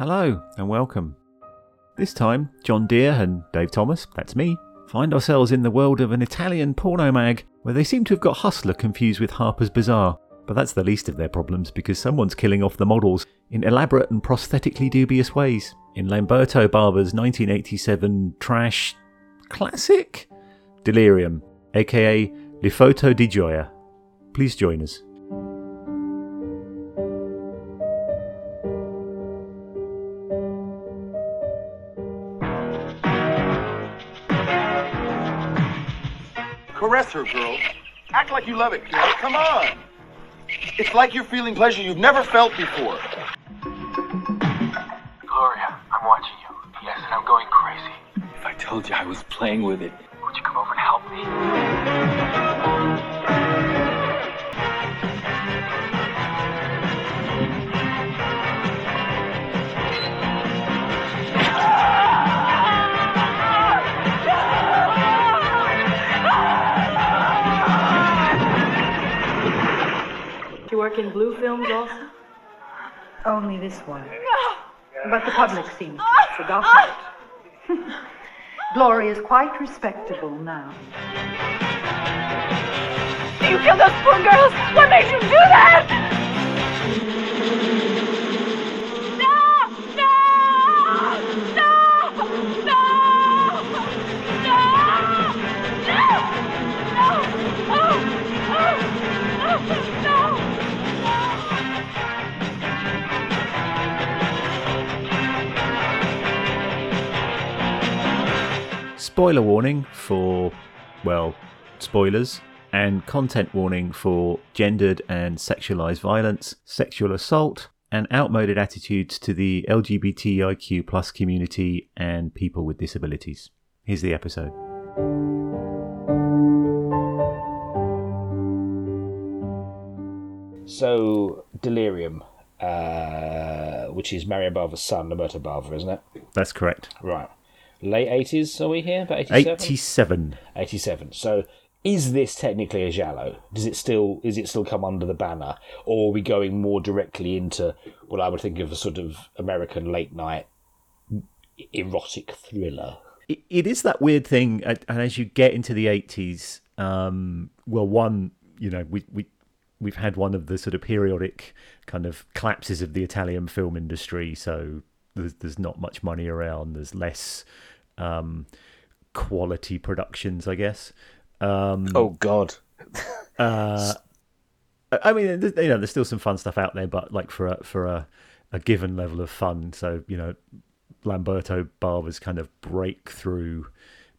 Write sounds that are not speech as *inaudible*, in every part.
Hello and welcome. This time, Jon Dear and Dave Thomas, that's me, find ourselves in the world of an Italian porno mag where they seem to have got Hustler confused with Harper's Bazaar. But that's the least of their problems because someone's killing off the models in elaborate and prosthetically dubious ways. In Lamberto Bava's 1987 trash classic, Delirium, aka Le Foto di Gioia. Please join us. Her, girl. Act like you love it, girl. Come on. It's like you're feeling pleasure you've never felt before. Gloria, I'm watching you. Yes, and I'm going crazy. If I told you I was playing with it, Would you come over and help me? Work in blue films also? Only this one. But the public seems to have forgotten it. *laughs* Glory is quite respectable now. You killed those poor girls! What made you do that? Spoiler warning for, well, spoilers, and content warning for gendered and sexualized violence, sexual assault, and outmoded attitudes to the LGBTIQ plus community and people with disabilities. Here's the episode. So, Delirium, uh, which is Mario Bava's son, Lamberto Bava, isn't it? That's correct. Right. Late 80s, are we here? About 87? 87. 87. So, is this technically a Giallo? Does it still is it still come under the banner, or are we going more directly into what I would think of as sort of American late night erotic thriller? it, it is that weird thing, and and as you get into the eighties, um, well, one, you know, we we we've had one of the sort of periodic kind of collapses of the Italian film industry, so there's there's not much money around. There's less um, quality productions, I guess. Um, Oh God, *laughs* uh, I mean, you know, there's still some fun stuff out there, but like for a, for a, a given level of fun. So you know, Lamberto Bava's kind of breakthrough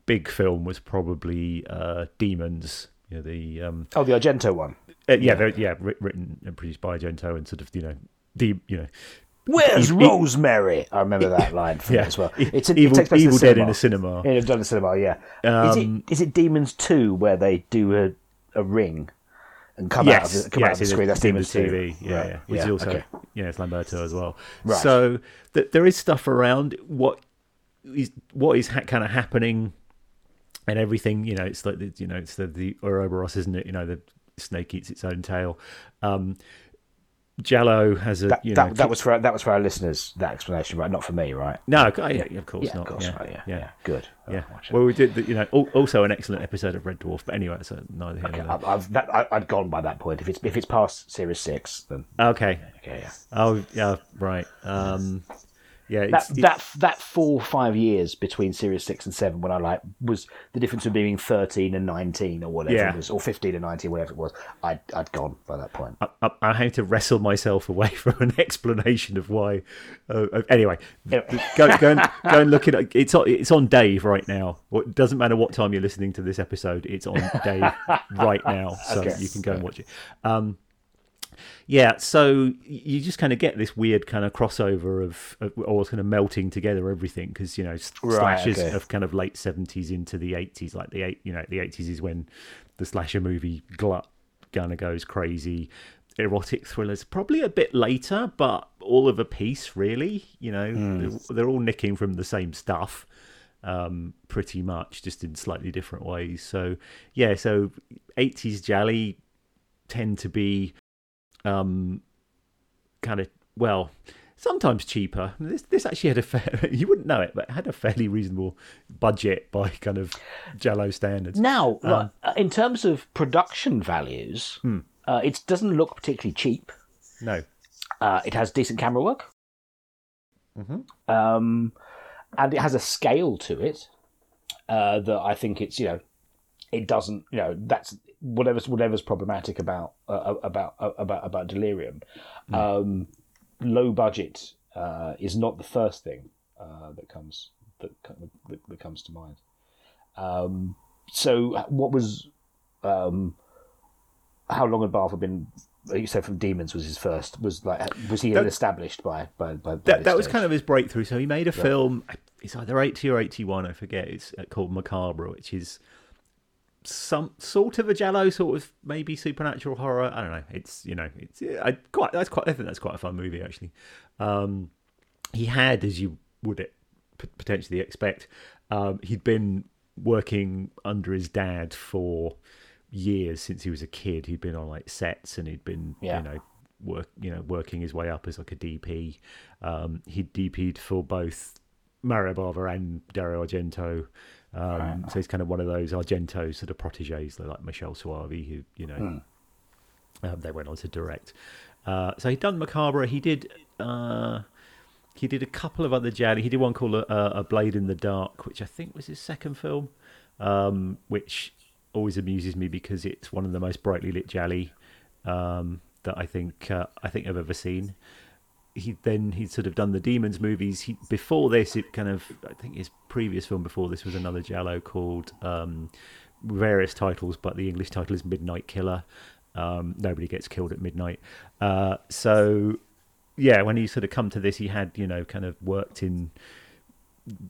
big film was probably uh, Demons. You know, the um, oh the Argento one. uh, yeah, very- yeah, written and produced by Argento, and sort of you know, the you know, Where's Rosemary? I remember that *laughs* line from yeah, it as well. *laughs* It's in, Evil, it takes place Evil in Dead cinema. in a cinema. Yeah, done the cinema, yeah. is, Um, it, is it Demons 2 where they do a, a ring and come yes, out of the, come yes, out of the screen? That's in Demons 2. TV, yeah, Right, yeah, which is also okay. yeah, it's Lamberto as well. Right. So th- there is stuff around what is what is ha- kind of happening and everything. You know, it's like the, you know, it's the the Ouroboros, isn't it? You know, the snake eats its own tail. Um, Giallo has a That, you know that, that was for that was for our listeners. That explanation, right? Not for me, right? no, c- yeah, of course yeah, not. of course, yeah, right? Yeah, yeah. yeah, good. Yeah. Well, we did, the, you know, also an excellent episode of Red Dwarf. But anyway, so neither here Okay, I've, I've, that, I, I'd gone by that point. If it's if it's past series six, then. Okay. okay, yeah. Oh, yeah, right. Um, yeah, That it's, it's- that that four or five years between series six and seven, when I like was the difference of being thirteen and nineteen or whatever Yeah. it was, or fifteen and nineteen, whatever it was. I'd I'd gone by that point. I, I, I had to wrestle myself away *laughs* from an explanation of why. Uh, uh, anyway, *laughs* go, go and go and look at it. It's on, it's on Dave right now. It doesn't matter what time you're listening to this episode. It's on Dave *laughs* right now, so Okay. you can go and watch it. Um, yeah, so you just kind of get this weird kind of crossover of, of or kind of melting together everything because you know Right, slashes okay. of kind of late seventies into the eighties, like the eight, you know, the eighties is when the slasher movie glut kind of goes crazy. Erotic thrillers probably a bit later, but all of a piece, really. You know, they're, they're all nicking from the same stuff um, pretty much, just in slightly different ways. So yeah, so eighties Gialli tend to be um, kind of well, sometimes cheaper. This this actually had a fair. *laughs* You wouldn't know it, but it had a fairly reasonable budget by kind of Giallo standards. Now, like, uh, in terms of production values, uh, it doesn't look particularly cheap. No. Uh, it has decent camera work. Um, and it has a scale to it uh, that I think it's you know it doesn't you know that's whatever's whatever's problematic about uh, about uh, about about delirium. Um, low budget uh, is not the first thing uh, that comes that, that, that comes to mind. Um, so what was um, how long had Bava been? You said from Demons was his first. Was like was he That- established by by by, by That that was kind of his breakthrough. So he made a film. It's either eighty or eighty-one. I forget. It's uh, called Macabre, which is some sort of a Giallo, sort of maybe supernatural horror. I don't know. It's you know, it's I quite that's quite. I think that's quite a fun movie actually. Um, he had, as you would it potentially expect, um, he'd been working under his dad for years since he was a kid. He'd been on like sets and he'd been Yeah. you know work you know working his way up as like a DP. Um, he'd DP'd for both Mario Bava and Dario Argento. Um, So he's kind of one of those Argento sort of proteges, like Michele Soavi, who you know um, they went on to direct. Uh, so he'd done Macabre. He did. Uh, he did a couple of other Gialli. He did one called uh, A Blade in the Dark, which I think was his second film, um, which always amuses me because it's one of the most brightly lit Gialli um, that I think uh, I think I've ever seen. He then he'd sort of done the Demons movies. He before this, it kind of I think his previous film before this was another Giallo called um, various titles, but the English title is Midnight Killer. Um, nobody gets killed at midnight. Uh, so yeah, when he sort of come to this, he had you know kind of worked in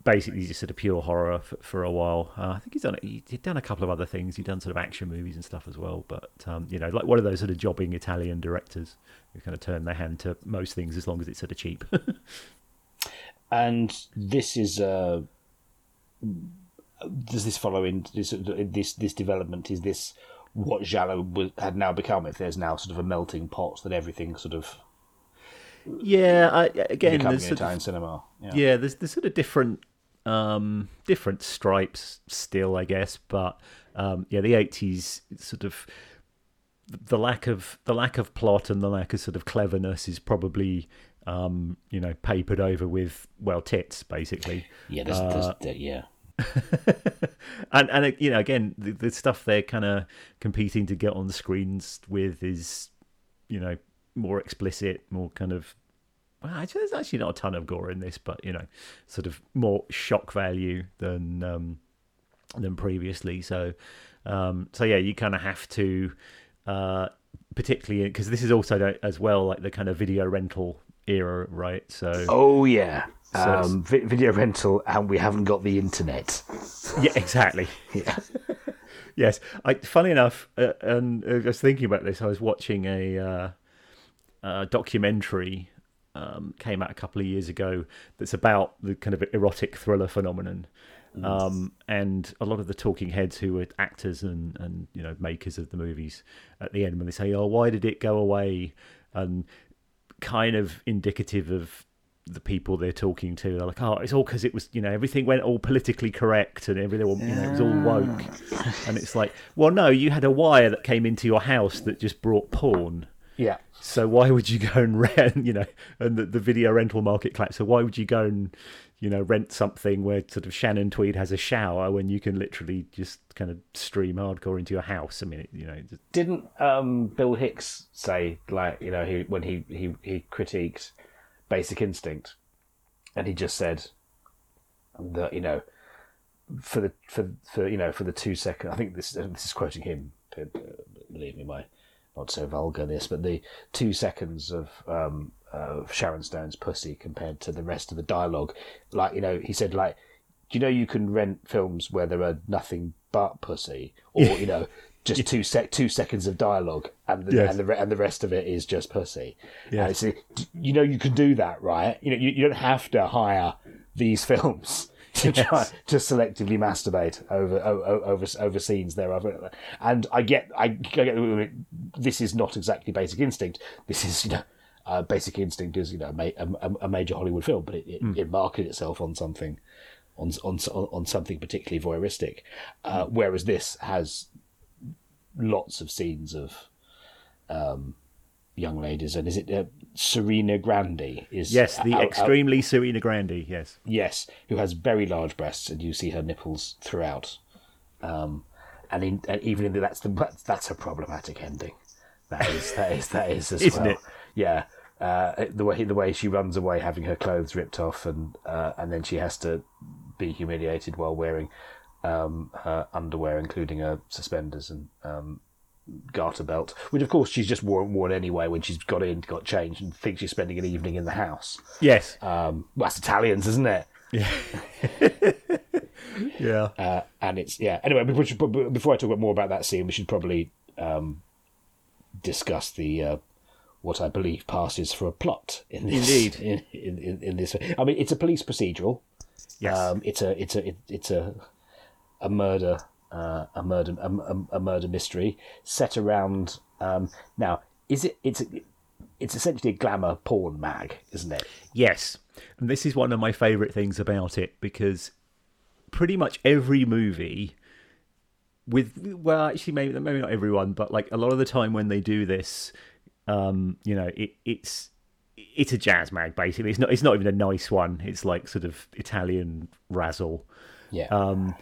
basically just sort of pure horror for, for a while. Uh, I think he's done he, he'd done a couple of other things. He'd done sort of action movies and stuff as well. But um, you know, like one of those sort of jobbing Italian directors who kind of turn their hand to most things as long as it's sort of cheap. *laughs* and this is uh, does this follow in this this this development? Is this what was, had now become? If there's now sort of a melting pot that everything sort of yeah, I, again, there's sort Italian of, cinema. Yeah. yeah, there's there's sort of different um different stripes still, I guess, but um yeah, the 80s sort of the lack of the lack of plot and the lack of sort of cleverness is probably um you know papered over with well tits basically yeah, there's, there's, there- yeah. *laughs* and and uh, you know again the, the stuff they're kind of competing to get on the screens with is you know more explicit more kind of well, actually, there's actually not a ton of gore in this but you know sort of more shock value than um than previously so um so yeah you kind of have to uh particularly because this is also as well like the kind of video rental era right so Oh yeah. So Um, vi- video rental, and we haven't got the internet. yeah exactly *laughs* Yeah. Yes, I, funny enough, uh, and I was thinking about this. I was watching a, uh, a documentary um, came out a couple of years ago that's about the kind of erotic thriller phenomenon, um, and a lot of the talking heads who were actors and and you know makers of the movies at the end when they say, "Oh, why did it go away?" and kind of indicative of the people they're talking to. They're like, oh, it's all because it was, you know, everything went all politically correct and everything, you know, it was all woke. And it's like, well, no, you had a wire that came into your house that just brought porn. Yeah. So why would you go and *laughs* rent, you know, and the, the video rental market collapsed. So why would you go and, you know, rent something where sort of Shannon Tweed has a shower when you can literally just kind of stream hardcore into your house? I mean, it, you know, just, Didn't um, Bill Hicks say like you know he when he he he critiqued Basic Instinct, and he just said that you know for the for for you know for the two second I think this this is quoting him. uh, Believe me, my not so vulgar this, but the two seconds of um, of Sharon Stone's pussy compared to the rest of the dialogue, like you know, he said like, do you know you can rent films where there are nothing but pussy, or you know, just two sec two seconds of dialogue, and the Yes. and the re- and the rest of it is just pussy. Yes. And it's, you know, you can do that, right? You know, you, you don't have to hire these *laughs* films. To try to selectively masturbate over o- o- over over scenes there, I've- and I get I, I get this is not exactly Basic Instinct. This is you know Uh, Basic Instinct is you know a, a, a major Hollywood film, but it, it, it marketed itself on something on on on something particularly voyeuristic, uh, whereas this has lots of scenes of um, young ladies. And is it uh, Serena Grandi? Is Yes, the out- out- extremely Serena Grandi. Yes. yes, who has very large breasts, and you see her nipples throughout. Um, and, in, and even in the, that's the that's, that's a problematic ending. That is that is that is as *laughs* Isn't well. it? Yeah. Uh, the way the way she runs away, having her clothes ripped off, and uh, and then she has to be humiliated while wearing um, her underwear, including her suspenders and um, garter belt, which of course she's just worn, worn anyway when she's got in, got changed, and thinks she's spending an evening in the house. Yes. Um, well, that's Italians, isn't it? yeah. *laughs* Uh, and it's yeah. Anyway, should, before I talk about more about that scene, we should probably um, discuss the uh, what I believe passes for a plot in this. Indeed. *laughs* In, in, in, in this, I mean, it's a police procedural. Yes. Um, it's a it's a it, it's a a murder uh, a murder a, a, a murder mystery set around. Um, now, is it it's it's essentially a glamour porn mag, isn't it? Yes. And this is one of my favourite things about it because pretty much every movie with well actually maybe maybe not everyone but like a lot of the time when they do this um you know it, it's it's a jazz mag basically. It's not it's not even a nice one. It's like sort of italian razzle. Yeah. um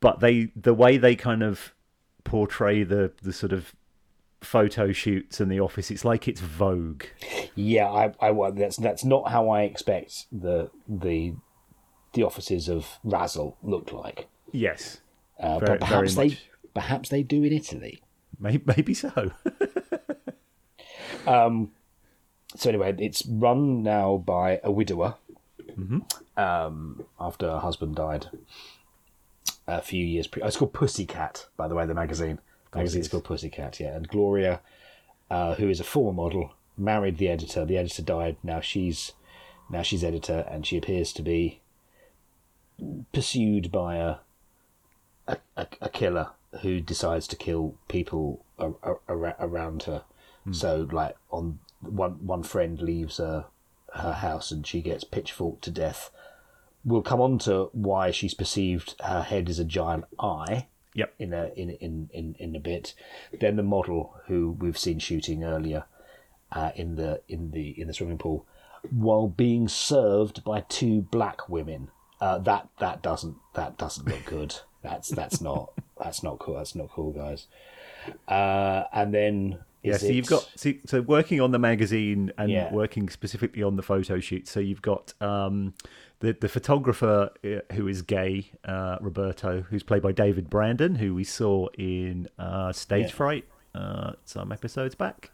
but they the way they kind of portray the the sort of photo shoots in the office it's like it's vogue. Yeah, I, I that's that's not how I expect the the the offices of Razzle look like. yes. Uh, Very- but perhaps they perhaps they do in Italy. maybe, maybe so *laughs* So anyway, it's run now by a widower. Um, after her husband died a few years pre. Oh, it's called Pussycat, by the way. The magazine. The magazine's called Pussycat. Yeah, and Gloria, uh, who is a former model, married the editor. The editor died. Now she's now she's editor, and she appears to be pursued by a a, a, a killer who decides to kill people a, a, around her. So, like on one one friend leaves her her house and she gets pitchforked to death. We'll come on to why she's perceived her head as a giant eye yep in a in in in, in a bit. Then the model who we've seen shooting earlier uh, in the in the in the swimming pool, while being served by two black women. Uh, that that doesn't that doesn't look good. That's that's not *laughs* that's not cool. That's not cool, guys. Uh, and then Yeah, so you've got so, so working on the magazine and Yeah. working specifically on the photo shoot. So you've got um, the the photographer uh, who is gay, uh, Roberto, who's played by David Brandon, who we saw in uh, Stage Yeah. Fright uh, some episodes back,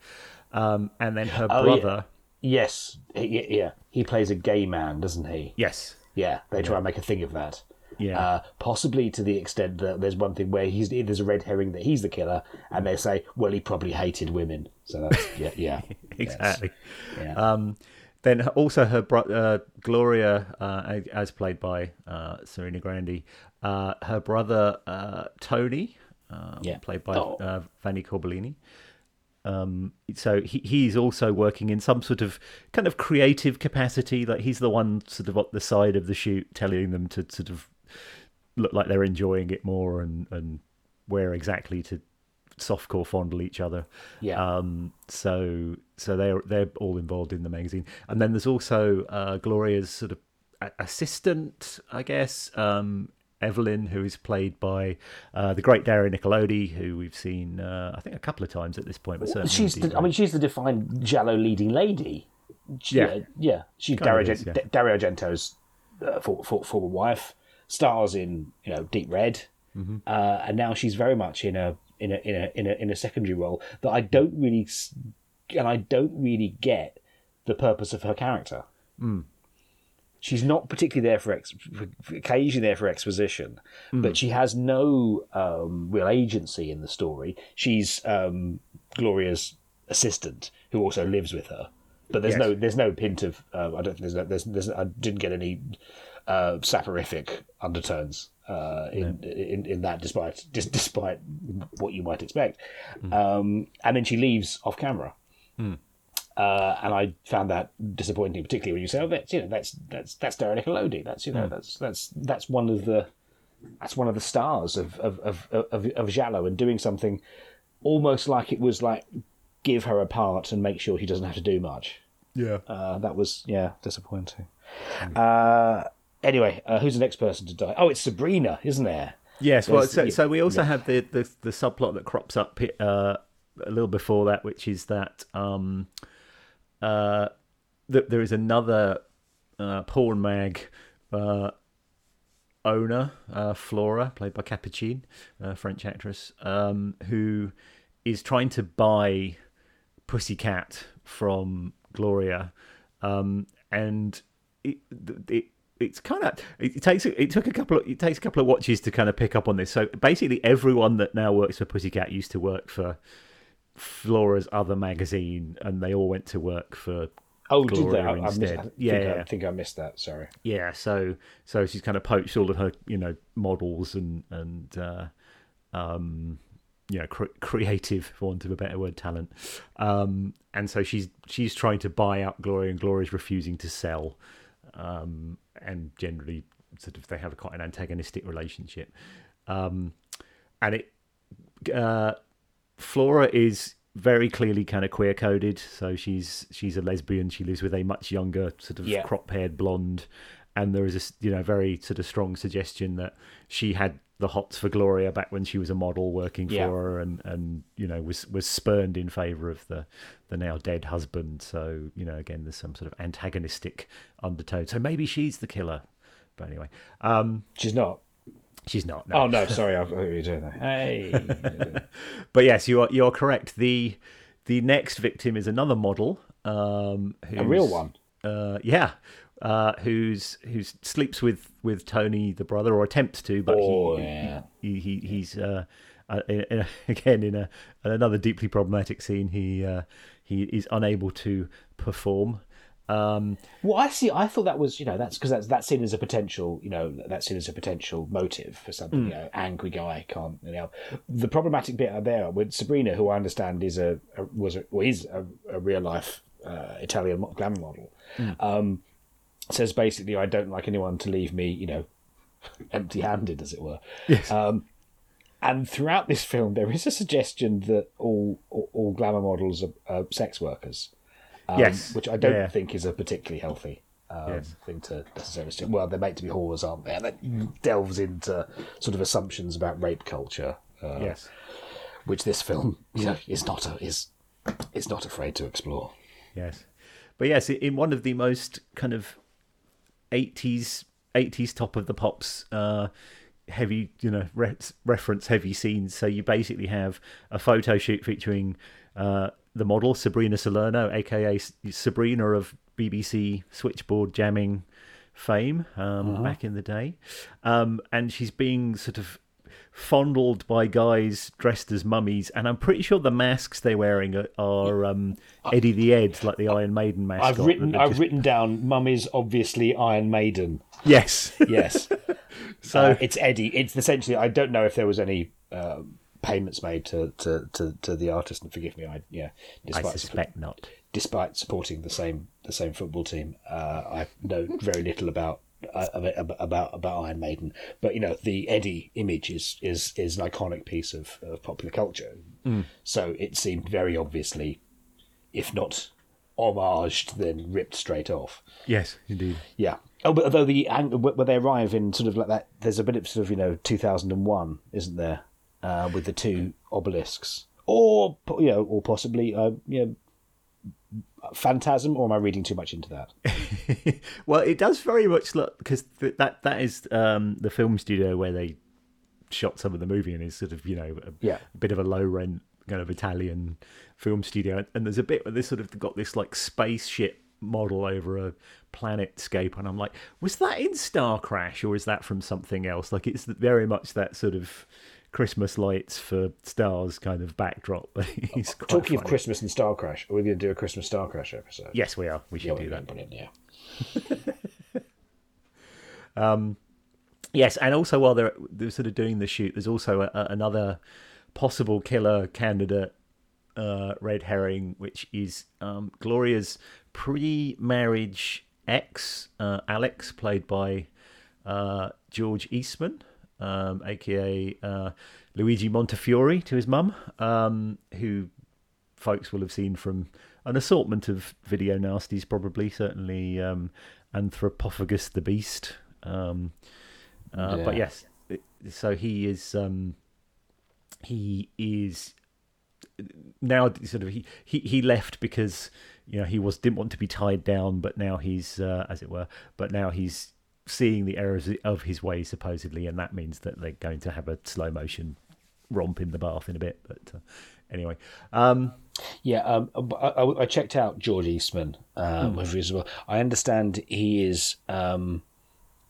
um, and then her Oh, yeah. brother. yes, he, yeah, he plays a gay man, doesn't he? Yes, Yeah, they try and make a thing of that. Yeah. Uh, possibly to the extent that there's one thing where he's there's a red herring that he's the killer, and they say, well, he probably hated women. So that's yeah, yeah, *laughs* exactly. yeah. Um, then also her bro- uh, Gloria, uh, as played by uh, Serena Grandi, uh, her brother uh, Tony, Yeah. played by Oh. uh, Vanni Corbellini. Um, so he, he's also working in some sort of kind of creative capacity. Like he's the one sort of at the side of the shoot, telling them to sort of look like they're enjoying it more and and where exactly to softcore fondle each other. Yeah. Um, so so they're they're all involved in the magazine, and then there's also uh, Gloria's sort of a- assistant, I guess, um, Evelyn, who is played by uh, the great Daria Nicolodi, who we've seen uh, I think a couple of times at this point. But certainly she's the, I mean she's the defined Giallo leading lady. She- Yeah. yeah. She's Dario, is, yeah. Dario Argento's uh, for, for, former wife. Stars in you know Deep Red, Mm-hmm. uh, and now she's very much in a in a in a in a in a secondary role that I don't really and I don't really get the purpose of her character. Mm. She's not particularly there for, ex- occasionally there for exposition, Mm. but she has no um, real agency in the story. She's um, Gloria's assistant who also lives with her, but there's Yes. no there's no hint of uh, I don't think there's, no, there's there's I didn't get any uh, saporific undertones uh, in, in in that despite dis, despite what you might expect, um, and then she leaves off camera. Uh, and I found that disappointing, particularly when you say, "Oh, that's you know, that's that's that's Daria Nicolodi. That's you know, that's that's that's one of the that's one of the stars of of of of, of Giallo and doing something almost like it was like give her a part and make sure she doesn't have to do much. Yeah. Uh, that was yeah disappointing. Uh, anyway, uh, who's the next person to die? Oh, it's Sabrina, isn't there? Yes, well, so, so we also yeah. have the, the the subplot that crops up uh, a little before that, which is that um, uh, that there is another uh, porn mag uh, owner, uh, Flora, played by Capucine, a French actress, um, who is trying to buy Pussycat from Gloria, um, and it, it it's kind of it takes it took a couple of it takes a couple of watches to kind of pick up on this. So basically, everyone that now works for Pussycat used to work for Flora's other magazine, and they all went to work for Oh, did they? Gloria I, I, missed. I think yeah, I, yeah. I think I missed that. Sorry. Yeah, so so she's kind of poached all of her, you know, models and and uh, um, you know, cre- creative, for want of a better word, talent. Um, and so she's she's trying to buy out Gloria, and Gloria's refusing to sell. Um, and generally, sort of, they have quite an antagonistic relationship. Um, and it, uh, Flora is very clearly kind of queer coded. So she's she's a lesbian. She lives with a much younger sort of Yeah. crop haired blonde, and there is a you know very sort of strong suggestion that she had the hots for Gloria back when she was a model working for Yeah. her, and and you know was was spurned in favour of the the now dead husband. So you know again there's some sort of antagonistic undertone. So maybe she's the killer. But anyway, um, She's not. she's not. Oh no, sorry, I thought you were doing that. Hey, *laughs* But yes, you are you are correct. The the next victim is another model, um, a real one. Uh, yeah, uh, who's who sleeps with with Tony the brother or attempts to, but Oh, he, yeah. he, he he's uh, uh, in, in a, *laughs* again in a another deeply problematic scene. He uh, he is unable to perform. Um, Well, I see. I thought that was you know that's because that's that's seen as a potential you know that's seen as a potential motive for something. You know, angry guy can't you know. The problematic bit out there with Sabrina, who I understand is a, a was a, well, is a, a real life uh, Italian mo- glamour model, um, says basically, I don't like anyone to leave me you know *laughs* empty handed, as it were. Yes. Um, and throughout this film, there is a suggestion that all all, all glamour models are, are sex workers um, Yes. which I don't Yeah. think is a particularly healthy um, Yes. thing to necessarily stick. Well, they're made to be whores, aren't they? And that delves into sort of assumptions about rape culture, uh, yes. which this film you know, is not a, is is not afraid to explore. Yes, but yes, in one of the most kind of eighties eighties top of the pops uh, heavy, you know, re- reference heavy scenes. So you basically have a photo shoot featuring uh, the model Sabrina Salerno, aka Sabrina of BBC Switchboard jamming fame um, back in the day, um, and she's being sort of fondled by guys dressed as mummies, and I'm pretty sure the masks they're wearing are, are um, Eddie the Ed, like the Iron Maiden mask. I've written I've written down mummies, obviously Iron Maiden. yes. Yes, *laughs* so Uh, it's Eddie. It's essentially I don't know if there was any. Um, payments made to, to, to, to the artist and forgive me I yeah I despite suspect not. despite supporting the same the same football team, uh, I know very little about uh, about about about Iron Maiden. But you know, the Eddie image is is is an iconic piece of, of popular culture. So it seemed very obviously, if not homaged, then ripped straight off. Yes, indeed. Yeah. Oh, but although the when they arrive in sort of like that, there's a bit of sort of you know 2001, isn't there, uh, with the two obelisks, or you know, or possibly uh, you know, Phantasm, or am I reading too much into that? *laughs* well, it does very much look because th- that that is um, the film studio where they shot some of the movie and is sort of you know a, Yeah. a bit of a low rent kind of Italian film studio. And there's a bit where they sort of got this like spaceship model over a planetscape, and I'm like, was that in Starcrash or is that from something else? Like it's very much that sort of Christmas lights for stars kind of backdrop. *laughs* Quite Talking of. Christmas and Starcrash, are we going to do a Christmas Starcrash episode? yes, we are. We should yeah, do that. brilliant. Yeah. *laughs* Yes, and also while they're they're sort of doing the shoot, there's also a, a- another possible killer candidate uh, red herring, which is um, Gloria's pre-marriage ex, uh, Alex, played by uh, George Eastman, um, aka uh, Luigi Montefiore, to his mum, um, who folks will have seen from an assortment of video nasties, probably certainly um, Anthropophagus the Beast. Um, uh, But yes, it- so he is. Um, he is now sort of he, he he left because you know he was didn't want to be tied down but now he's uh, as it were but now he's seeing the errors of his way supposedly and that means that they're going to have a slow motion romp in the bath in a bit but uh, anyway. Um Yeah, um, I, I- checked out George Eastman with you as well. I understand he is um,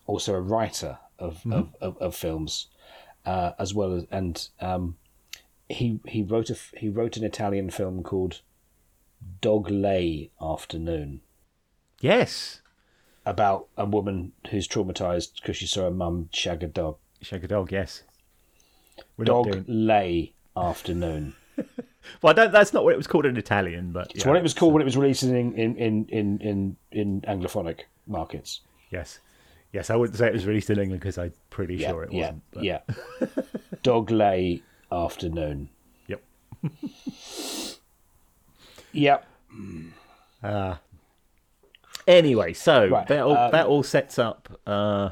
also a writer of of, of, of films, uh, as well as and um, he he wrote a he wrote an Italian film called Dog Lay Afternoon. Yes about a woman who's traumatized because she saw her mum shag a dog. shake a dog yes we're Dog Lay Afternoon. *laughs* well I don't, that's not what it was called in Italian but It's yeah, what it was called when it was released in in in in in, in anglophonic markets. yes yes I wouldn't say it was released in England because I'm pretty Yeah, sure it yeah, wasn't but yeah. *laughs* Dog lay afternoon. yep Yep. Ah. Anyway, so Right, that all, um, that all sets up uh,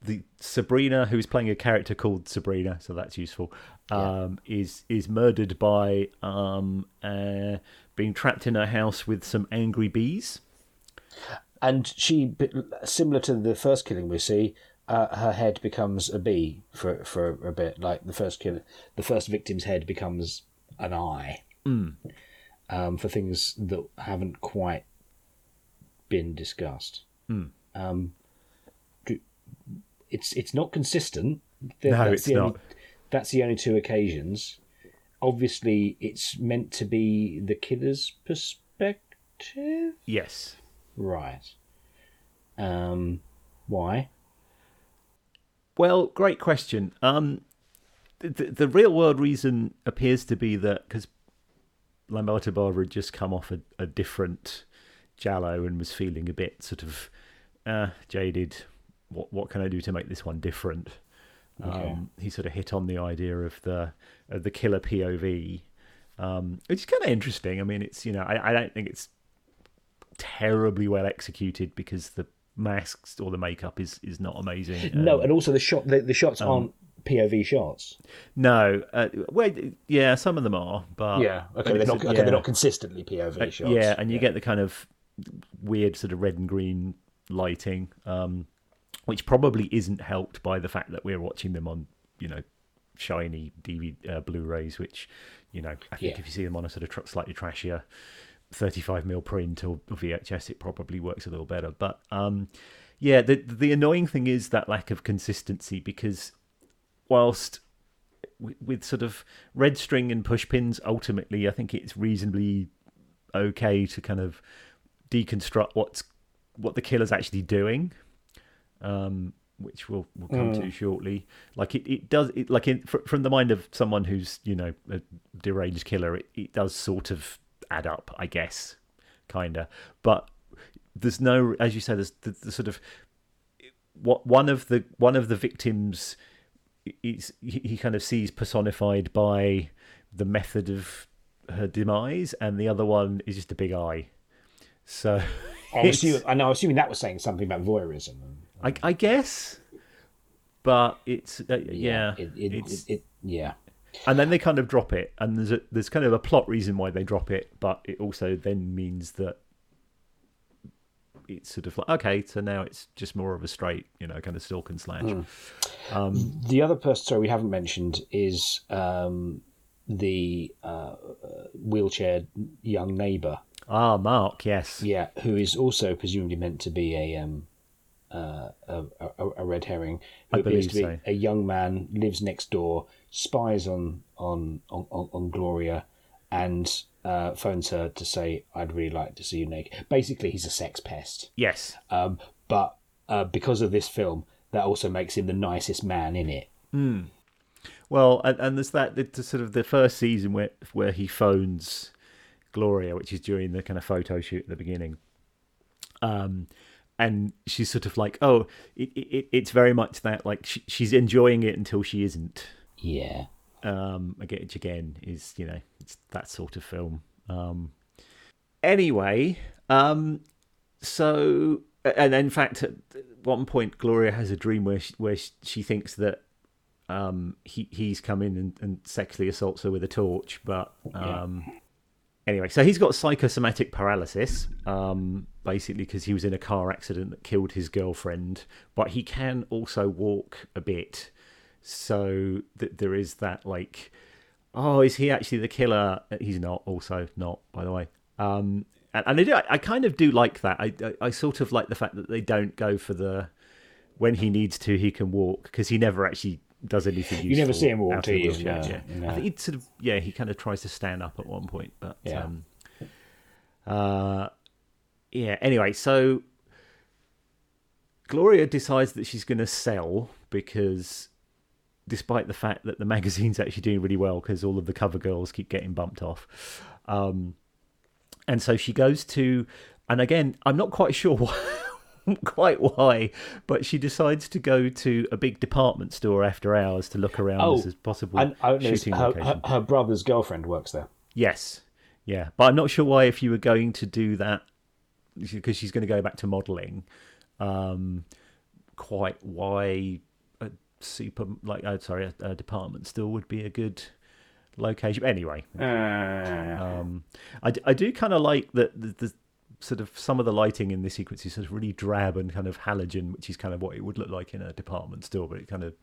the Sabrina, who's playing a character called Sabrina, so that's useful. Um, Is is murdered by um, uh, being trapped in her house with some angry bees. And she, similar to the first killing we see, uh, her head becomes a bee for for a bit. Like the first kill, the first victim's head becomes an eye. Um, for things that haven't quite been discussed. Um, it's it's not consistent. No, that's it's the only- not. that's the only two occasions. Obviously, it's meant to be the killer's perspective. Yes. Right. Um, why? Well, great question. Um, the, the real world reason appears to be that because Lamberto Bava had just come off a, a different Giallo and was feeling a bit sort of uh, jaded. What what can I do to make this one different? Um, he sort of hit on the idea of the of the killer POV, um, which is kind of interesting. I mean, it's you know I, I don't think it's terribly well executed because the masks or the makeup is is not amazing. No, Um, and also the shot. The, the shots aren't POV shots. no. Uh, well, yeah, some of them are, but yeah, okay, they're not. Okay, yeah. they're not consistently POV Uh, shots. Yeah, and you get the kind of weird sort of red and green lighting, um, which probably isn't helped by the fact that we're watching them on, you know, shiny DVD uh, Blu-rays. Which, you know, I think Yeah. if you see them on a sort of tr- slightly trashier 35 mil print or VHS, it probably works a little better. But um, yeah, the the annoying thing is that lack of consistency because whilst with, with sort of red string and push pins, ultimately, I think it's reasonably okay to kind of deconstruct what's what the killer's actually doing, um, which we'll we'll come to shortly. Like it, it does it like in, fr- from the mind of someone who's you know a deranged killer, it, it does sort of add up, I guess, kinda. But there's no, as you said, there's the, the sort of what one of the one of the victims is he he kind of sees personified by the method of her demise, and the other one is just a big eye. So I'm assuming, I know. I'm assuming that was saying something about voyeurism. I, I guess, but it's uh, yeah, It, it, it's, it, yeah. and then they kind of drop it, and there's a, there's kind of a plot reason why they drop it, but it also then means that it's sort of like okay, so now it's just more of a straight, you know, kind of stalk and slash. The other person, sorry, we haven't mentioned is um, the uh, wheelchair young neighbour. Ah, Mark, yes, Yeah, who is also presumably meant to be a um, uh, a, a, a red herring. Who I appears to be so. a young man, lives next door, spies on on on, on, Gloria, and uh, phones her to say, "I'd really like to see you naked." Basically, he's a sex pest. yes, Um, but uh, because of this film, that also makes him the nicest man in it. Well, and, and there's that the, the sort of the first season where where he phones Gloria, which is during the kind of photo shoot at the beginning. Um, and she's sort of like, oh, it, it, it's very much that like she, she's enjoying it until she isn't. Yeah. Um, again is you know it's that sort of film. Um, anyway, um, so and in fact, at one point, Gloria has a dream where she, where she thinks that um, he he's come in and, and sexually assaults her with a torch, but um, anyway, so he's got psychosomatic paralysis, um, basically because he was in a car accident that killed his girlfriend, but he can also walk a bit, so that there is that like, oh, is he actually the killer? He's not. Also, not by the way. Um, and, and I do, I, I kind of do like that. I, I I sort of like the fact that they don't go for the when he needs to, he can walk because he never actually does anything. Useful You never see him walk, out do the you? wheelchair, No, yeah. no. I think he sort of yeah he kind of tries to stand up at one point, but Yeah. um, uh, yeah. Anyway, so Gloria decides that she's going to sell because despite the fact that the *laughs* magazine's actually doing really well because all of the cover girls keep getting bumped off. Um, and so she goes to, and again, I'm not quite sure *laughs* why, *laughs* quite why, but she decides to go to a big department store after hours to look around Oh, as possible And I shooting her, location. her, her brother's girlfriend works there. Yes, yeah, but I'm not sure why if you were going to do that because she's going to go back to modelling. Um, quite why a super like oh sorry a, a department store would be a good location. Anyway, um, I do kind of like that the, the sort of some of the lighting in this sequence is sort of really drab and kind of halogen, which is kind of what it would look like in a department store, but it kind of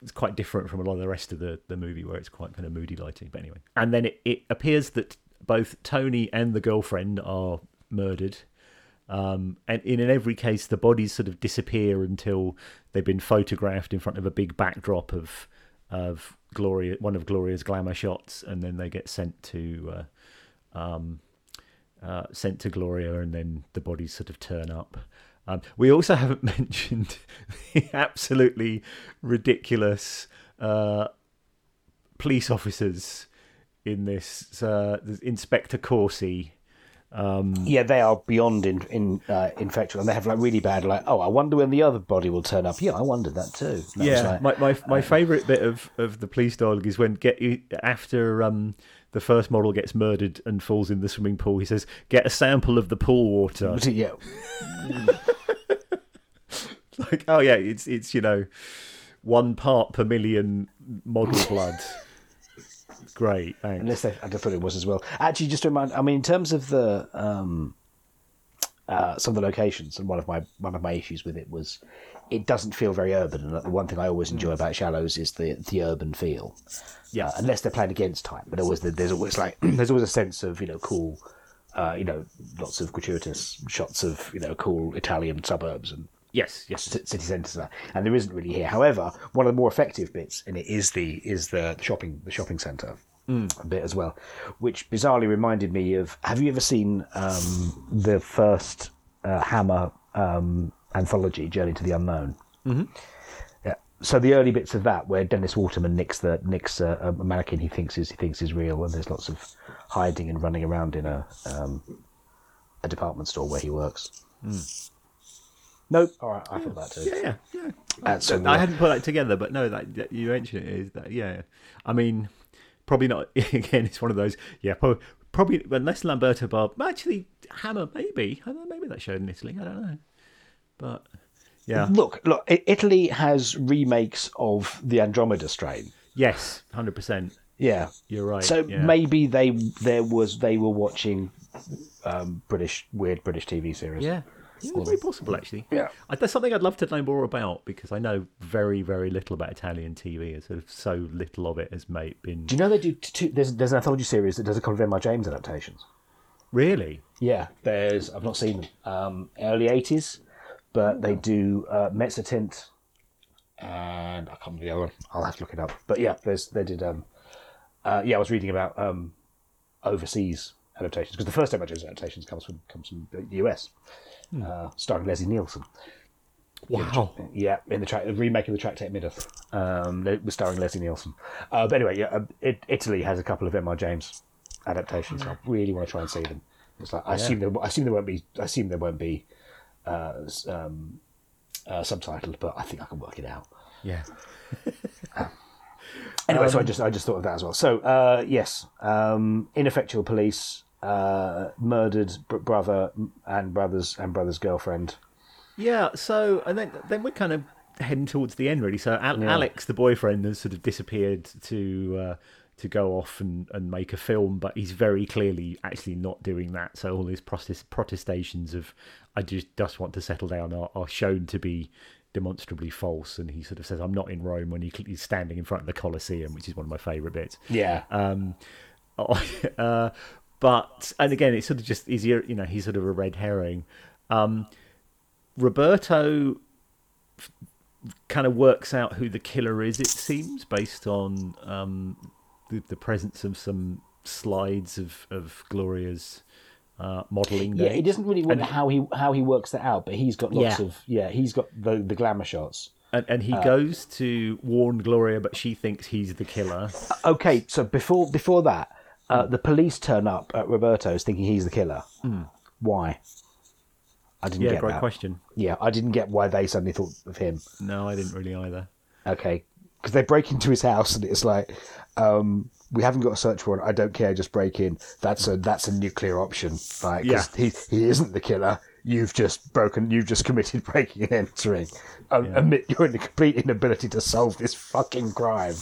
it's quite different from a lot of the rest of the, the movie where it's quite kind of moody lighting. But anyway, and then it, it appears that both Tony and the girlfriend are murdered. Um, and in, in every case, the bodies sort of disappear until they've been photographed in front of a big backdrop of of Gloria, one of Gloria's glamour shots, and then they get sent to uh, um, uh, sent to Gloria, and then the bodies sort of turn up. Um, we also *laughs* haven't mentioned the absolutely ridiculous uh, police officers in this. Uh, Inspector Corsi. Um, Yeah, they are beyond in, in uh, infectious, and they have like really bad like. Oh, I wonder when the other body will turn up. Yeah, I wondered that too. That yeah, like- my my, my favourite bit of, of the police dialogue is when get you after um the first model gets murdered and falls in the swimming pool. He says, "Get a sample of the pool water." yeah, *laughs* like, oh yeah, it's it's you know one part per million model blood. Great, thanks. unless they, I thought it was as well. Actually, just to remind, I mean, in terms of the um, uh, some of the locations, and one of my one of my issues with it was it doesn't feel very urban. And the one thing I always enjoy about Gialli is the the urban feel. Yeah. Uh, unless they're playing against time, but always there's always like *clears throat* there's always a sense of you know cool, uh, you know, lots of gratuitous shots of you know cool Italian suburbs and yes, yes, c- city centres, and there isn't really here. However, one of the more effective bits in it is the is the shopping the shopping centre bit as well, which bizarrely reminded me of. Have you ever seen um, the first uh, Hammer um, anthology, Journey to the Unknown? Mm-hmm. Yeah. So the early bits of that, where Dennis Waterman nicks the nicks a, a mannequin he thinks is he thinks is real, and there's lots of hiding and running around in a um, a department store where he works. Nope. All right, I thought that too. yeah, yeah, yeah. That's I some, hadn't put that together, but no, that, that you mentioned it is that. Yeah, I mean, probably not. *laughs* Again, it's one of those. Yeah, probably, probably unless Lamberto Bob. Actually, Hammer maybe. I don't know. Maybe that showed in Italy. I don't know. But yeah, Look, look. Italy has remakes of the Andromeda strain. yes, hundred percent. Yeah, You're right. So yeah. maybe they there was they were watching um, British weird British TV series. Yeah. Yeah, it's very possible actually. Yeah. That's something I'd love to know more about because I know very, very little about Italian TV. and Sort of so little of it has made been Do you know they do two? There's there's an anthology series that does a couple of M.R. James adaptations. really. Yeah, there's I've not seen them. Um, early eighties, but they do uh, Mezzotint, and I can't remember the other one. I'll have to look it up. But yeah, there's they did. Um, uh, yeah, I was reading about um, overseas adaptations because the first M.R. James adaptations comes from comes from the US, uh, starring Leslie Nielsen. Wow. Yeah, in the track, the remake of the Tractate Middoth, um, it was starring Leslie Nielsen. Uh, but anyway, yeah, uh, it, Italy has a couple of M.R. James adaptations. I really want to try and see them. It's like I assume there, I assume there won't be, I assume there won't be uh, um, uh, subtitled, but I think I can work it out. Yeah. *laughs* Anyway, so I just I just thought of that as well. So uh, yes, um, ineffectual police uh, murdered brother and brothers and brother's girlfriend. Yeah, so and then then we're kind of heading towards the end really. So Al- Alex, the boyfriend, has sort of disappeared to uh, to go off and, and make a film, but he's very clearly actually not doing that. So all his protest protestations of I just just want to settle down are, are shown to be demonstrably false. And he sort of says, "I'm not in Rome" when he, he's standing in front of the Colosseum, which is one of my favourite bits. Yeah, Um, *laughs* uh, but and again, it's sort of just he's you know he's sort of a red herring. Um, Roberto kind of works out who the killer is. It seems based on um, the, the presence of some slides of of Gloria's uh, modelling. yeah. days. He doesn't really wonder how he how he works that out, but he's got lots Yeah. of yeah. He's got the the glamour shots. and, and he Uh, goes to warn Gloria, but she thinks he's the killer. Okay, so before before that, uh, the police turn up at Roberto's thinking he's the killer. Why? I didn't Yeah, get great that. question. Yeah, I didn't get why they suddenly thought of him. No, I didn't really either. Okay, because they break into his house and it's like, um, we haven't got a search warrant. I don't care. Just break in. That's a that's a nuclear option. Like, 'cause he he isn't the killer. You've just broken. You've just committed *laughs* breaking and entering. Um, Admit you're in the complete inability to solve this fucking crime.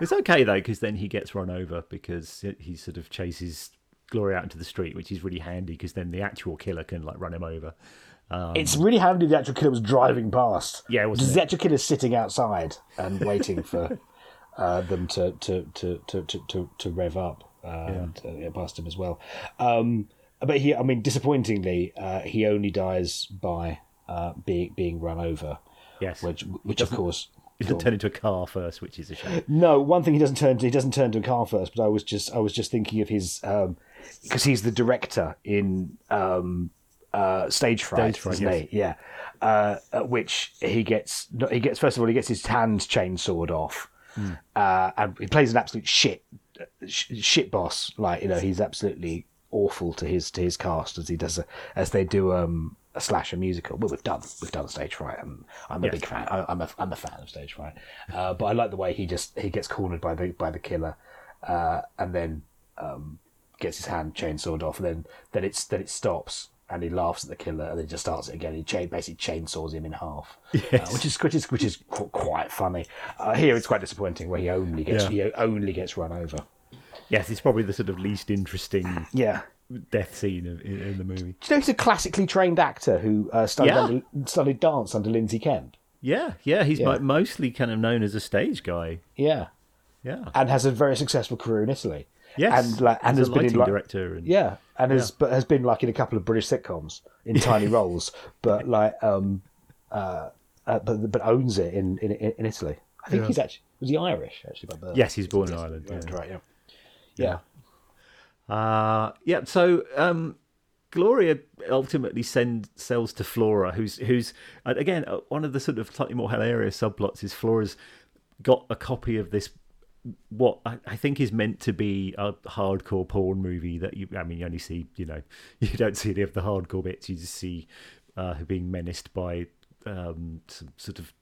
It's okay though, because then he gets run over because he- sort of chases Gloria out into the street, which is really handy because then the actual killer can like run him over. it's really handy. The actual killer was driving past. Yeah, it? the actual killer's sitting outside and waiting for *laughs* uh, them to to, to, to, to, to rev up uh, and uh, get past him as well. Um, but he, I mean, disappointingly, uh, he only dies by uh, being being run over. Yes, Which, which of course, he doesn't turn into a car first, which is a shame. no. One thing he doesn't turn to, he doesn't turn to a car first. But I was just, I was just thinking of his, because he's the director in um, uh, Stage Fright, Stage Fright, isn't yes. he? Yeah. Uh, at which he gets, he gets first of all, he gets his hand chainsawed off, Hmm. uh, and he plays an absolute shit, shit boss. Like you know, he's absolutely awful to his to his cast as he does a, as they do um, a slasher musical. Well, we've done we've done Stage Fright, and I'm a Yes. big fan. I, I'm a I'm a fan of Stage Fright, uh, but I like the way he just he gets cornered by the by the killer, uh, and then um, gets his hand chainsawed off, and then then it's then it stops. And he laughs at the killer, and then just starts it again. He chain, basically chainsaws him in half, uh, which is which is which is qu- quite funny. Uh, here, it's quite disappointing where he only gets Yeah. he only gets run over. Yes, it's probably the sort of least interesting Yeah, death scene of, in, in the movie. Do you know he's a classically trained actor who uh, studied, Yeah. under, studied dance under Lindsay Kemp? Yeah, yeah, he's Yeah. mostly kind of known as a stage guy. Yeah. Yeah, And has a very successful career in Italy. yes, And, like, and has a been in like, director. And, Yeah. And has, but has been like in a couple of British sitcoms in tiny *laughs* roles, but like, um, uh, uh, but, but owns it in, in, in Italy. I think he's actually, was he Irish actually by birth? Yes, he's born in Ireland. Right, yeah. right, yeah. Yeah. Uh, yeah. So um, Gloria ultimately send sells to Flora, who's who's again uh, one of the sort of slightly more hilarious subplots is Flora's got a copy of this what I, I think is meant to be a hardcore porn movie that you I mean you only see you know *laughs* you don't see any of the hardcore bits you just see uh, her being menaced by um, some sort of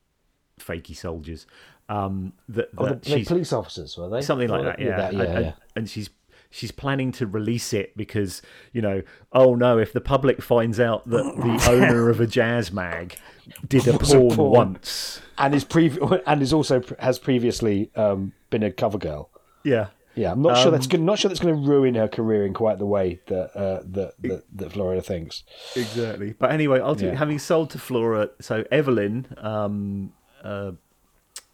fakey soldiers um, that, Oh, the, that the police officers, were they? something like that yeah, yeah, and, yeah. and she's she's planning to release it because you know oh no if the public finds out that the *laughs* owner of a jazz mag did a *laughs* Was a porn, porn. once And is previ- and is also has previously um, been a cover girl. yeah Yeah, I'm not sure that's Um, going. Not sure that's going to ruin her career in quite the way that uh, that, that that Flora thinks. exactly but anyway ultimately Yeah. having sold to flora so evelyn um uh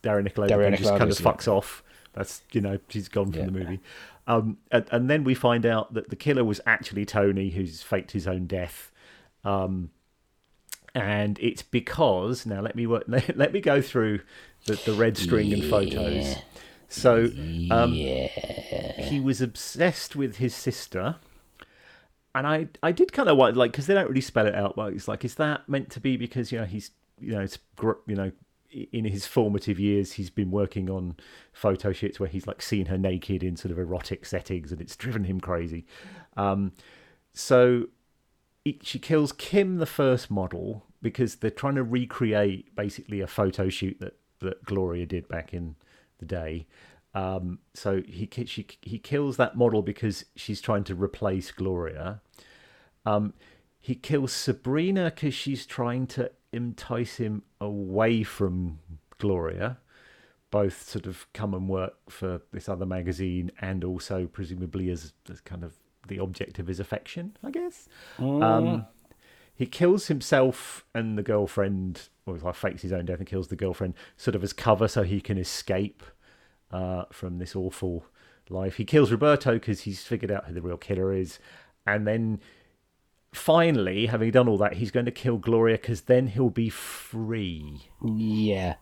Daria Nicolodi Daria just kind of yeah. fucks off. That's you know she's gone from Yeah. the movie. Um and, and then we find out that the killer was actually tony who's faked his own death. Um and it's because now let me work, *laughs* let, let me go through the, the red string and photos. So um, he was obsessed with his sister. And I, I did kind of want like because they don't really spell it out but it's like is that meant to be because you know he's you know, it's you know, in his formative years, he's been working on photo shoots where he's like seen her naked in sort of erotic settings, and it's driven him crazy. Um, so she kills Kim, the first model, because they're trying to recreate basically a photo shoot that that Gloria did back in the day. Um, so he she he kills that model because she's trying to replace Gloria. Um, he kills Sabrina because she's trying to entice him away from Gloria. Both sort of come and work for this other magazine, and also presumably as, as kind of the object of his affection, I guess. Um, he kills himself and the girlfriend, or like fakes his own death and kills the girlfriend, sort of as cover so he can escape uh, from this awful life. He kills Roberto because he's figured out who the real killer is, and then finally, having done all that, he's going to kill Gloria because then he'll be free. Yeah.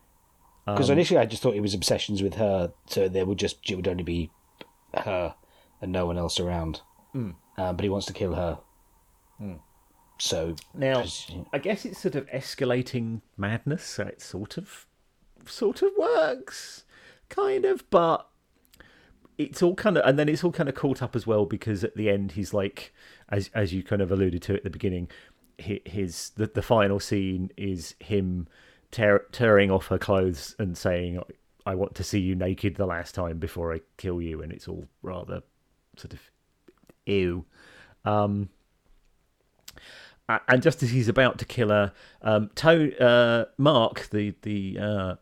Because Um, initially I just thought it was obsessions with her, so there would just it would only be her and no one else around. Um, but he wants to kill her. So Now, I guess it's sort of escalating madness, so it sort of, sort of works, kind of, but it's all kind of, and then it's all kind of caught up as well because at the end he's like, as as you kind of alluded to at the beginning, his the the final scene is him tear, tearing off her clothes and saying, "I want to see you naked the last time before I kill you," and it's all rather sort of ew. Um, and just as he's about to kill her, um, to- uh, Mark, the the uh,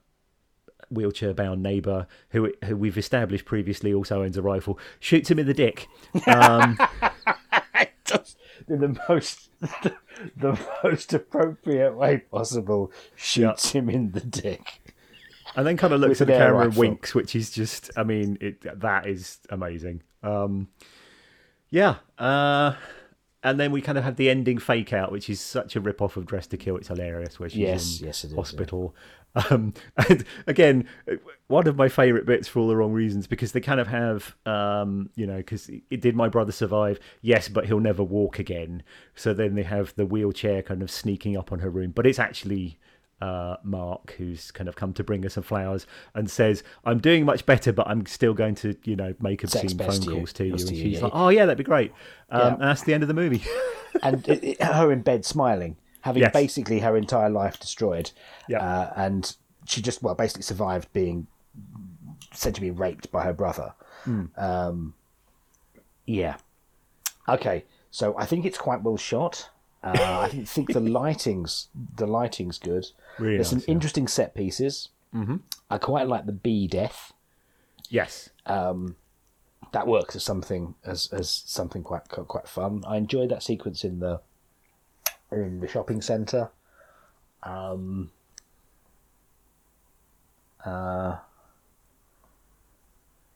wheelchair-bound neighbour, who who we've established previously also owns a rifle, shoots him in the dick. Um, *laughs* in the most the, *laughs* the most appropriate way possible shoots him in the dick. and then kind of looks With at the camera and winks, which is just, I mean, it that is amazing. Um, yeah, uh, and then we kind of have the ending fake out, which is such a rip off of Dress to Kill. It's hilarious, where she's Yes, in yes, it is, hospital. Um, *laughs* and again, one of my favourite bits for all the wrong reasons because they kind of have, um, you know, because it did my brother survive? Yes, but he'll never walk again. So then they have the wheelchair kind of sneaking up on her room, but it's actually uh, Mark, who's kind of come to bring her some flowers, and says, "I'm doing much better, but I'm still going to, you know, make obscene phone to calls to you." And to you, she's yeah. like, "Oh yeah, that'd be great." Um, Yeah. And that's the end of the movie. *laughs* and it, it- her in bed smiling, having Yes. basically her entire life destroyed. Yeah. Uh, and she just well basically survived being said to be raped by her brother. Hmm. Um, yeah. Okay, so I think it's quite well shot. Uh, I think, the *laughs* lighting's the lighting's good. Really There's some nice, yeah. interesting set pieces. Mm-hmm. I quite like the bee death. yes. that works as something as as something quite quite fun. I enjoyed that sequence in the in the shopping centre. Um, uh,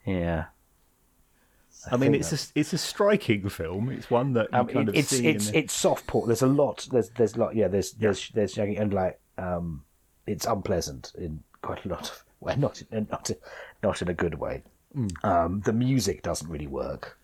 yeah, I, mean, think it's a it's a striking film. It's one that you um, kind it- of it's see. it's the- it's soft port. There's a lot. There's there's lot. Yeah, there's there's there's and like um, it's unpleasant in quite a lot of *laughs* well, not in, not not in a good way. Hmm. Um, the music doesn't really work.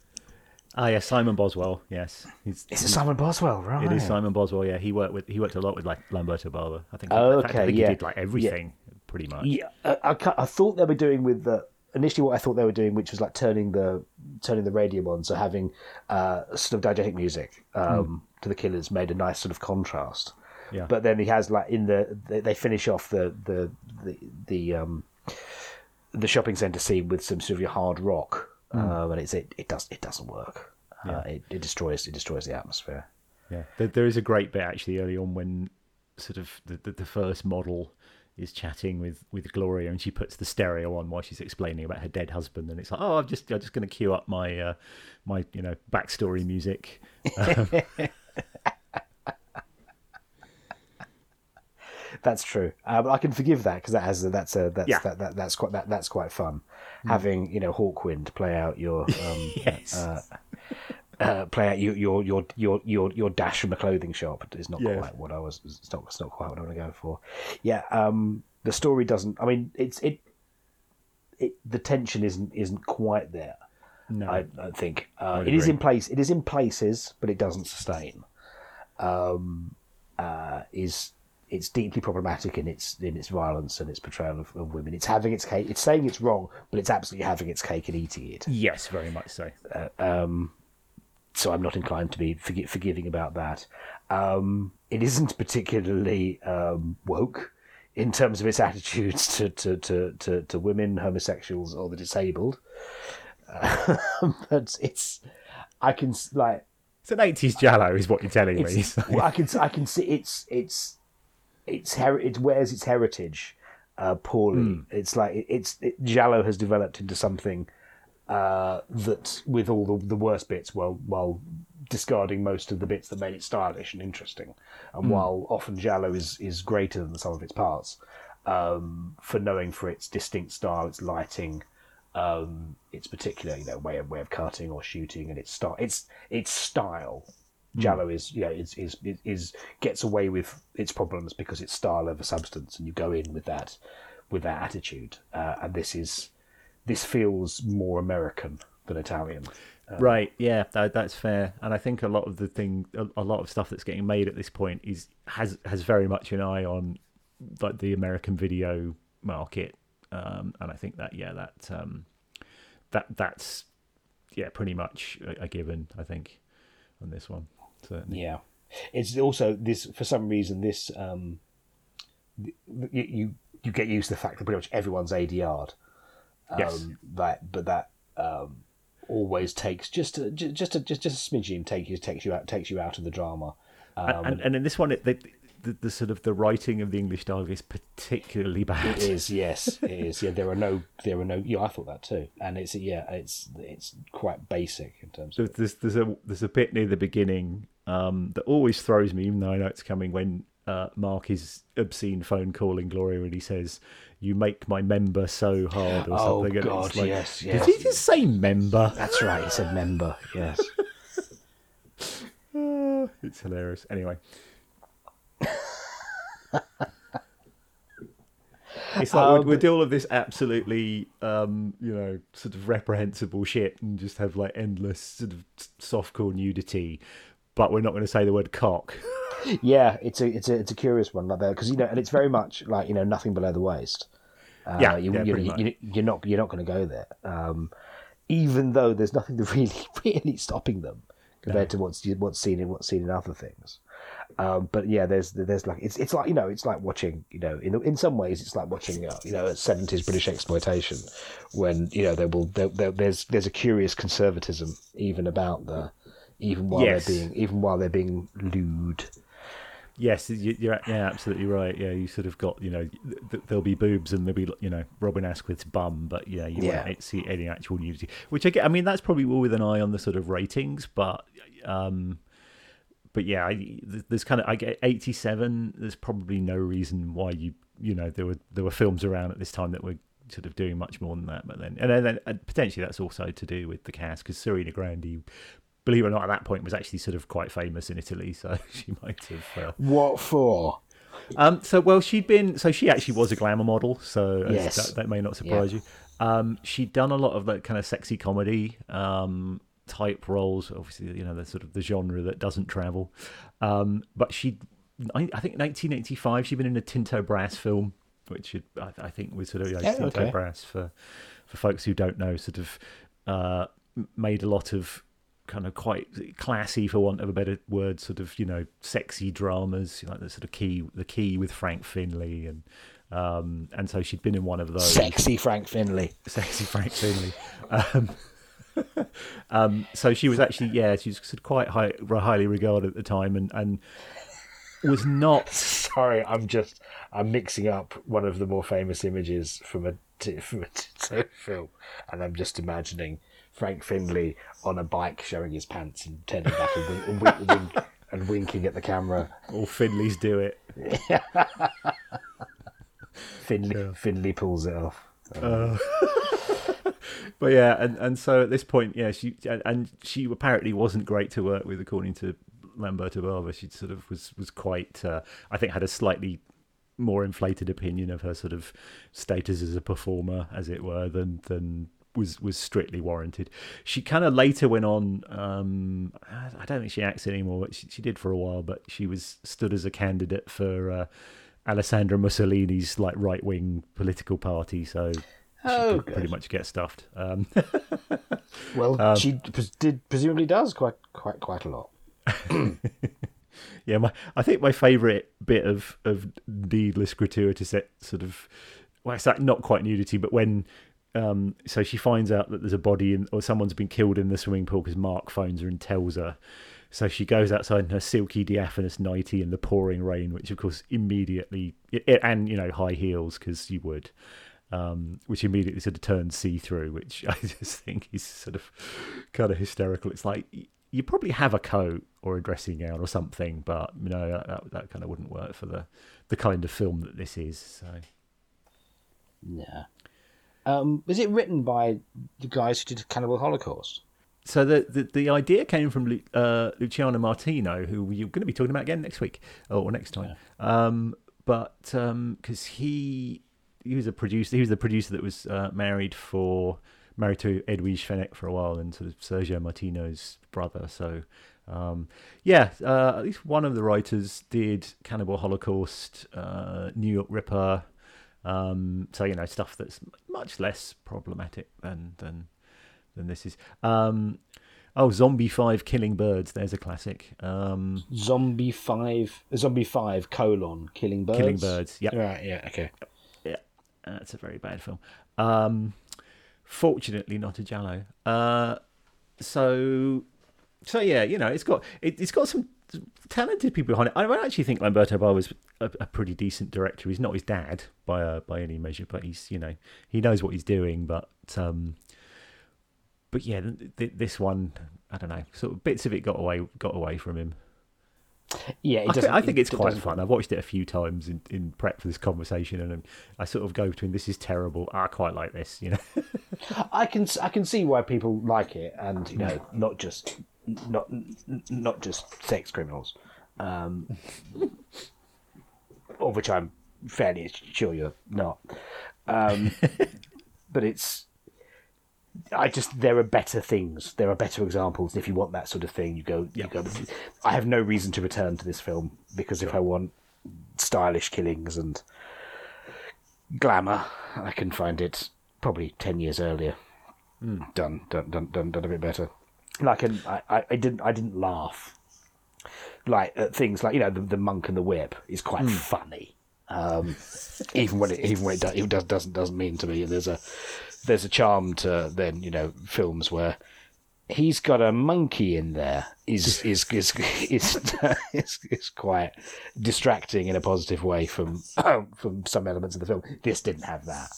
Ah, yeah, Simon Boswell. Yes, he's, Is it Simon Boswell? Right. It is Simon Boswell. Yeah, he worked with he worked a lot with like Lamberto Bava. I think. Oh, in fact, I okay, think yeah. he did like everything pretty much. Yeah, I, I, I thought they were doing with the initially what I thought they were doing, which was like turning the turning the radio on, so having uh, sort of diegetic music um, to the Killers made a nice sort of contrast. Yeah. But then he has like in the they, they finish off the the the the um the shopping centre scene with some sort of hard rock, um, and it's it, it does it doesn't work. Uh, it, it destroys it destroys the atmosphere. Yeah, there, there is a great bit actually early on when sort of the, the, the first model is chatting with, with Gloria and she puts the stereo on while she's explaining about her dead husband and it's like oh I'm just I'm just going to cue up my uh, my you know backstory music. *laughs* That's true. Uh, but I can forgive that because that has a, that's a that's Yeah. that, that that's quite that that's quite fun. Having you know Hawkwind play out your *laughs* um, Yes. uh, play out your your your your your your dash from a clothing shop is not Yes. quite what I was. It's not it's not quite what I want to go for. Yeah. Um. The story doesn't. I mean, it's it. It the tension isn't isn't quite there. no, I, I think uh, it is in place. It is in places, but it doesn't sustain. Um, uh, is it's deeply problematic in its in its violence and its portrayal of, of women. It's having its cake. It's saying it's wrong, but it's absolutely having its cake and eating it. Yes, very much so. Um, so I'm not inclined to be forgi- forgiving about that. Um, it isn't particularly um, woke in terms of its attitudes to to, to, to, to women, homosexuals, or the disabled. *laughs* but it's I can like It's an eighties Giallo, is what you're telling me. *laughs* Well, I can I can see it's it's it's her, it wears its heritage uh, poorly. It's like it, it's it, Giallo has developed into something uh, that with all the, the worst bits, while while discarding most of the bits that made it stylish and interesting, and while often Giallo is is greater than the sum of its parts, um, for knowing for its distinct style, its lighting, um, its particular you know way of way of cutting or shooting, and its style, its its style. Giallo is you know is, is is gets away with its problems because it's style over substance, and you go in with that with that attitude. Uh, and this is this feels more American than Italian. Right, yeah, that, that's fair. And I think a lot of the thing, a, a lot of stuff that's getting made at this point is has has very much an eye on like the American video market, um, and I think that yeah, that um, that that's yeah, pretty much a, a given. I think on this one, certainly. Yeah, it's also this for some reason this um, you you, you get used to the fact that pretty much everyone's ADR'd. Um, Yes. That, but that um, always takes just a, just a, just just a smidgen take you takes you out takes you out of the drama. Um, and, and in this one, it, the, the the sort of the writing of the English dialogue is particularly bad. It is, *laughs* yes, it is. Yeah, there are no, there are no. Yeah, I thought that too. And it's, yeah, it's, it's quite basic in terms of. there's there's a there's a bit near the beginning um, that always throws me, even though I know it's coming. When uh, Mark is obscene phone calling Gloria and he says, "You make my member so hard" or Oh, something. and God, like, yes, Did he just say member? That's right. He said member. Yes. *laughs* It's hilarious. Anyway. *laughs* It's like Uh, we'd, we'd do all of this absolutely, um, you know, sort of reprehensible shit and just have like endless sort of softcore nudity, but we're not going to say the word cock. *laughs* yeah, it's a, it's a, it's a curious one like that because you know, and it's very much like you know, nothing below the waist. Uh, Yeah, you, yeah, you, you, you're not, you're not going to go there. Um, even though there's nothing *laughs* really, really stopping them compared to what's what's seen in what's seen in other things. Um, but yeah, there's there's like it's it's like you know it's like watching you know in in some ways it's like watching uh, you know seventies British exploitation when you know there will there, there, there's there's a curious conservatism even about the even while Yes. they're being even while they're being lewd. Yes, you- you're yeah, absolutely right. Yeah, you sort of got you know th- th- there'll be boobs and there'll be you know Robin Asquith's bum, but yeah, you Yeah. won't see any actual nudity. Which I get. I mean, that's probably all with an eye on the sort of ratings, but um, but yeah, I, there's kind of I get 87. There's probably no reason why you you know there were there were films around at this time that were sort of doing much more than that. But then and then and potentially that's also to do with the cast because Serena Grandi. Believe it or not, at that point was actually sort of quite famous in Italy, *laughs* so she might have uh, What for? um, so well, she'd been so she actually was a glamour model, so Yes. that, that may not surprise you. Um, she'd done a lot of like kind of sexy comedy um, type roles. Obviously, you know the sort of the genre that doesn't travel. Um, but she, I, I think, 1985, she'd been in a Tinto Brass film, which I, I think was sort of you know, Yeah, Tinto okay. Brass for for folks who don't know, sort of uh, made a lot of kind of quite classy, for want of a better word, sort of you know sexy dramas, like the sort of key, the key with Frank Finlay, and um, and so she'd been in one of those Sexy Frank Finlay. sexy Frank Finlay. *laughs* Um, *laughs* um, so she was actually, yeah, she was sort of quite high, highly regarded at the time, and and was not. *laughs* Sorry, I'm just I'm mixing up one of the more famous images from a t- *laughs* from a film, and I'm just imagining Frank Finlay on a bike showing his pants and turning back and, wink, and, wink, wink, and winking at the camera. All Finlays do it. Finlay Finlay pulls it off. But yeah, and, and so at this point, yeah, she and- she apparently wasn't great to work with, according to Lamberto Bava. She sort of was was quite, uh, I think, had a slightly more inflated opinion of her sort of status as a performer, as it were, than than was was strictly warranted. She kind of later went on. Um, I don't think she acts anymore. She, she did for a while, but she was stood as a candidate for uh, Alessandra Mussolini's like right wing political party. So Oh, pretty much get stuffed. Um, *laughs* Well, *laughs* Um, she pres- did presumably does quite quite quite a lot. *clears throat* yeah, my I think my favourite bit of of needless gratuitous sort of well, it's like not quite nudity, but when um, so she finds out that there's a body in or someone's been killed in the swimming pool because Mark phones her and tells her. So she goes outside in her silky diaphanous nightie in the pouring rain, which of course immediately and you know high heels because you would. Um, which immediately sort of turns see through, which *laughs* I just think is sort of kind of hysterical. It's like you probably have a coat or a dressing gown or something, but you know that, that, that kind of wouldn't work for the the kind of film that this is. So Yeah. Um, was it written by the guys who did Cannibal Holocaust? So the, the, the idea came from Lu- uh, Luciano Martino, who we're going to be talking about again next week or next time. Um, but because he he was a producer, he was the producer that was uh, married for married to Edwige Fenech for a while, and sort of Sergio Martino's brother. So um, yeah, uh, at least one of the writers did Cannibal Holocaust, uh, New York Ripper. Um, so you know stuff that's much less problematic than than than this is. Um, oh, Zombie Five Killing Birds. There's a classic. Um, Zombie Five, Zombie Five colon Killing Birds. Killing Birds. Yeah, Right. Yeah. Okay. That's a very bad film. Um, fortunately, not a Giallo. Uh, so, so yeah, you know, it's got it, it's got some talented people behind it. I don't actually think Lamberto Bava was a, a pretty decent director. He's not his dad by uh, by any measure, but he's you know he knows what he's doing. But um, but yeah, th- th- this one, I don't know, sort of bits of it got away got away from him. Yeah. It I, I think it- it's it quite fun. I've watched it a few times in, in prep for this conversation, and um, I sort of go between this is terrible. I quite like this, you know. *laughs* I can I can see why people like it, and you know, not just not not just sex criminals, um, of which I'm fairly sure you're not. Um, but it's I just there are better things. There are better examples. If you want that sort of thing, you go. You go. I have no reason to return to this film because if I want stylish killings and glamour, I can find it probably ten years earlier. Done, done, done, done, done a bit better. Like, an, I, I, didn't, I didn't laugh. Like at things like you know the, the monk and the whip is quite funny. Um, *laughs* even when it even when it, do, it does, doesn't doesn't mean to me. There's a there's a charm to then you know films where he's got a monkey in there is is is is, is, is quite distracting in a positive way from *clears throat* from some elements of the film. This didn't have that,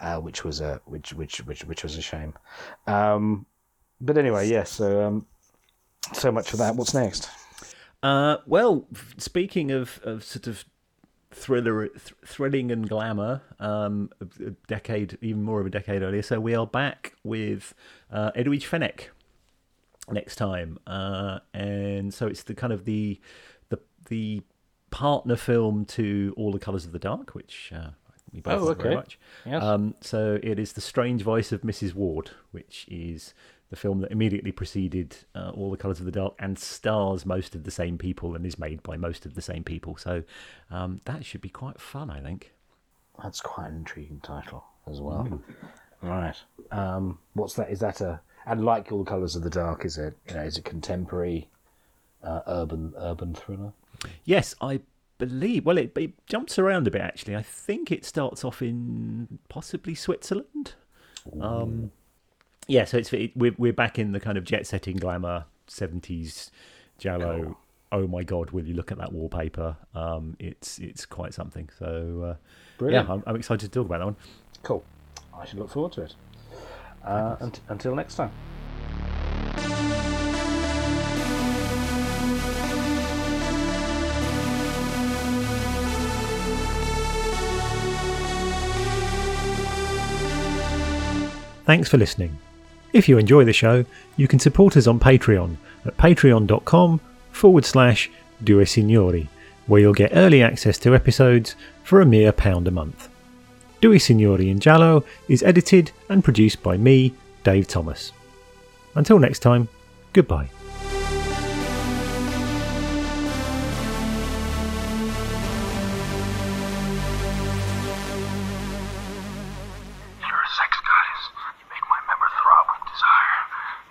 uh, which was a which which which which was a shame. Um, but anyway, yes. so um, so much for that. What's next? Uh, well, speaking of, of sort of thriller, th- thrilling and glamour, um, a, decade, even more of a decade earlier. So we are back with uh, Fenech next time, uh, and so it's the kind of the the the partner film to All the Colours of the Dark, which uh, we both Oh, like very much. Yes. Um, so it is the Strange Vice of Mrs. Wardh, which is the film that immediately preceded uh, All the Colours of the Dark and stars most of the same people and is made by most of the same people. So um, that should be quite fun, I think. That's quite an intriguing title as well. Right. Um, what's that? Is that a and like all the colours of the dark? Is it you know is it contemporary, uh, urban urban thriller? Yes, I believe. Well, it, it jumps around a bit actually. I think it starts off in possibly Switzerland. Um, yeah, so it's it, we're we're back in the kind of jet setting glamour seventies Giallo. Oh my God! Will you look at that wallpaper? Um, it's it's quite something. So uh, Brilliant. yeah, I'm, I'm excited to talk about that one. Cool. I should look forward to it. Uh, unt- until next time. Thanks for listening. If you enjoy the show, you can support us on Patreon at patreon.com forward slash due signori, where you'll get early access to episodes for a mere pound a month. Due Signori in Giallo is edited and produced by me, Dave Thomas. Until next time, goodbye.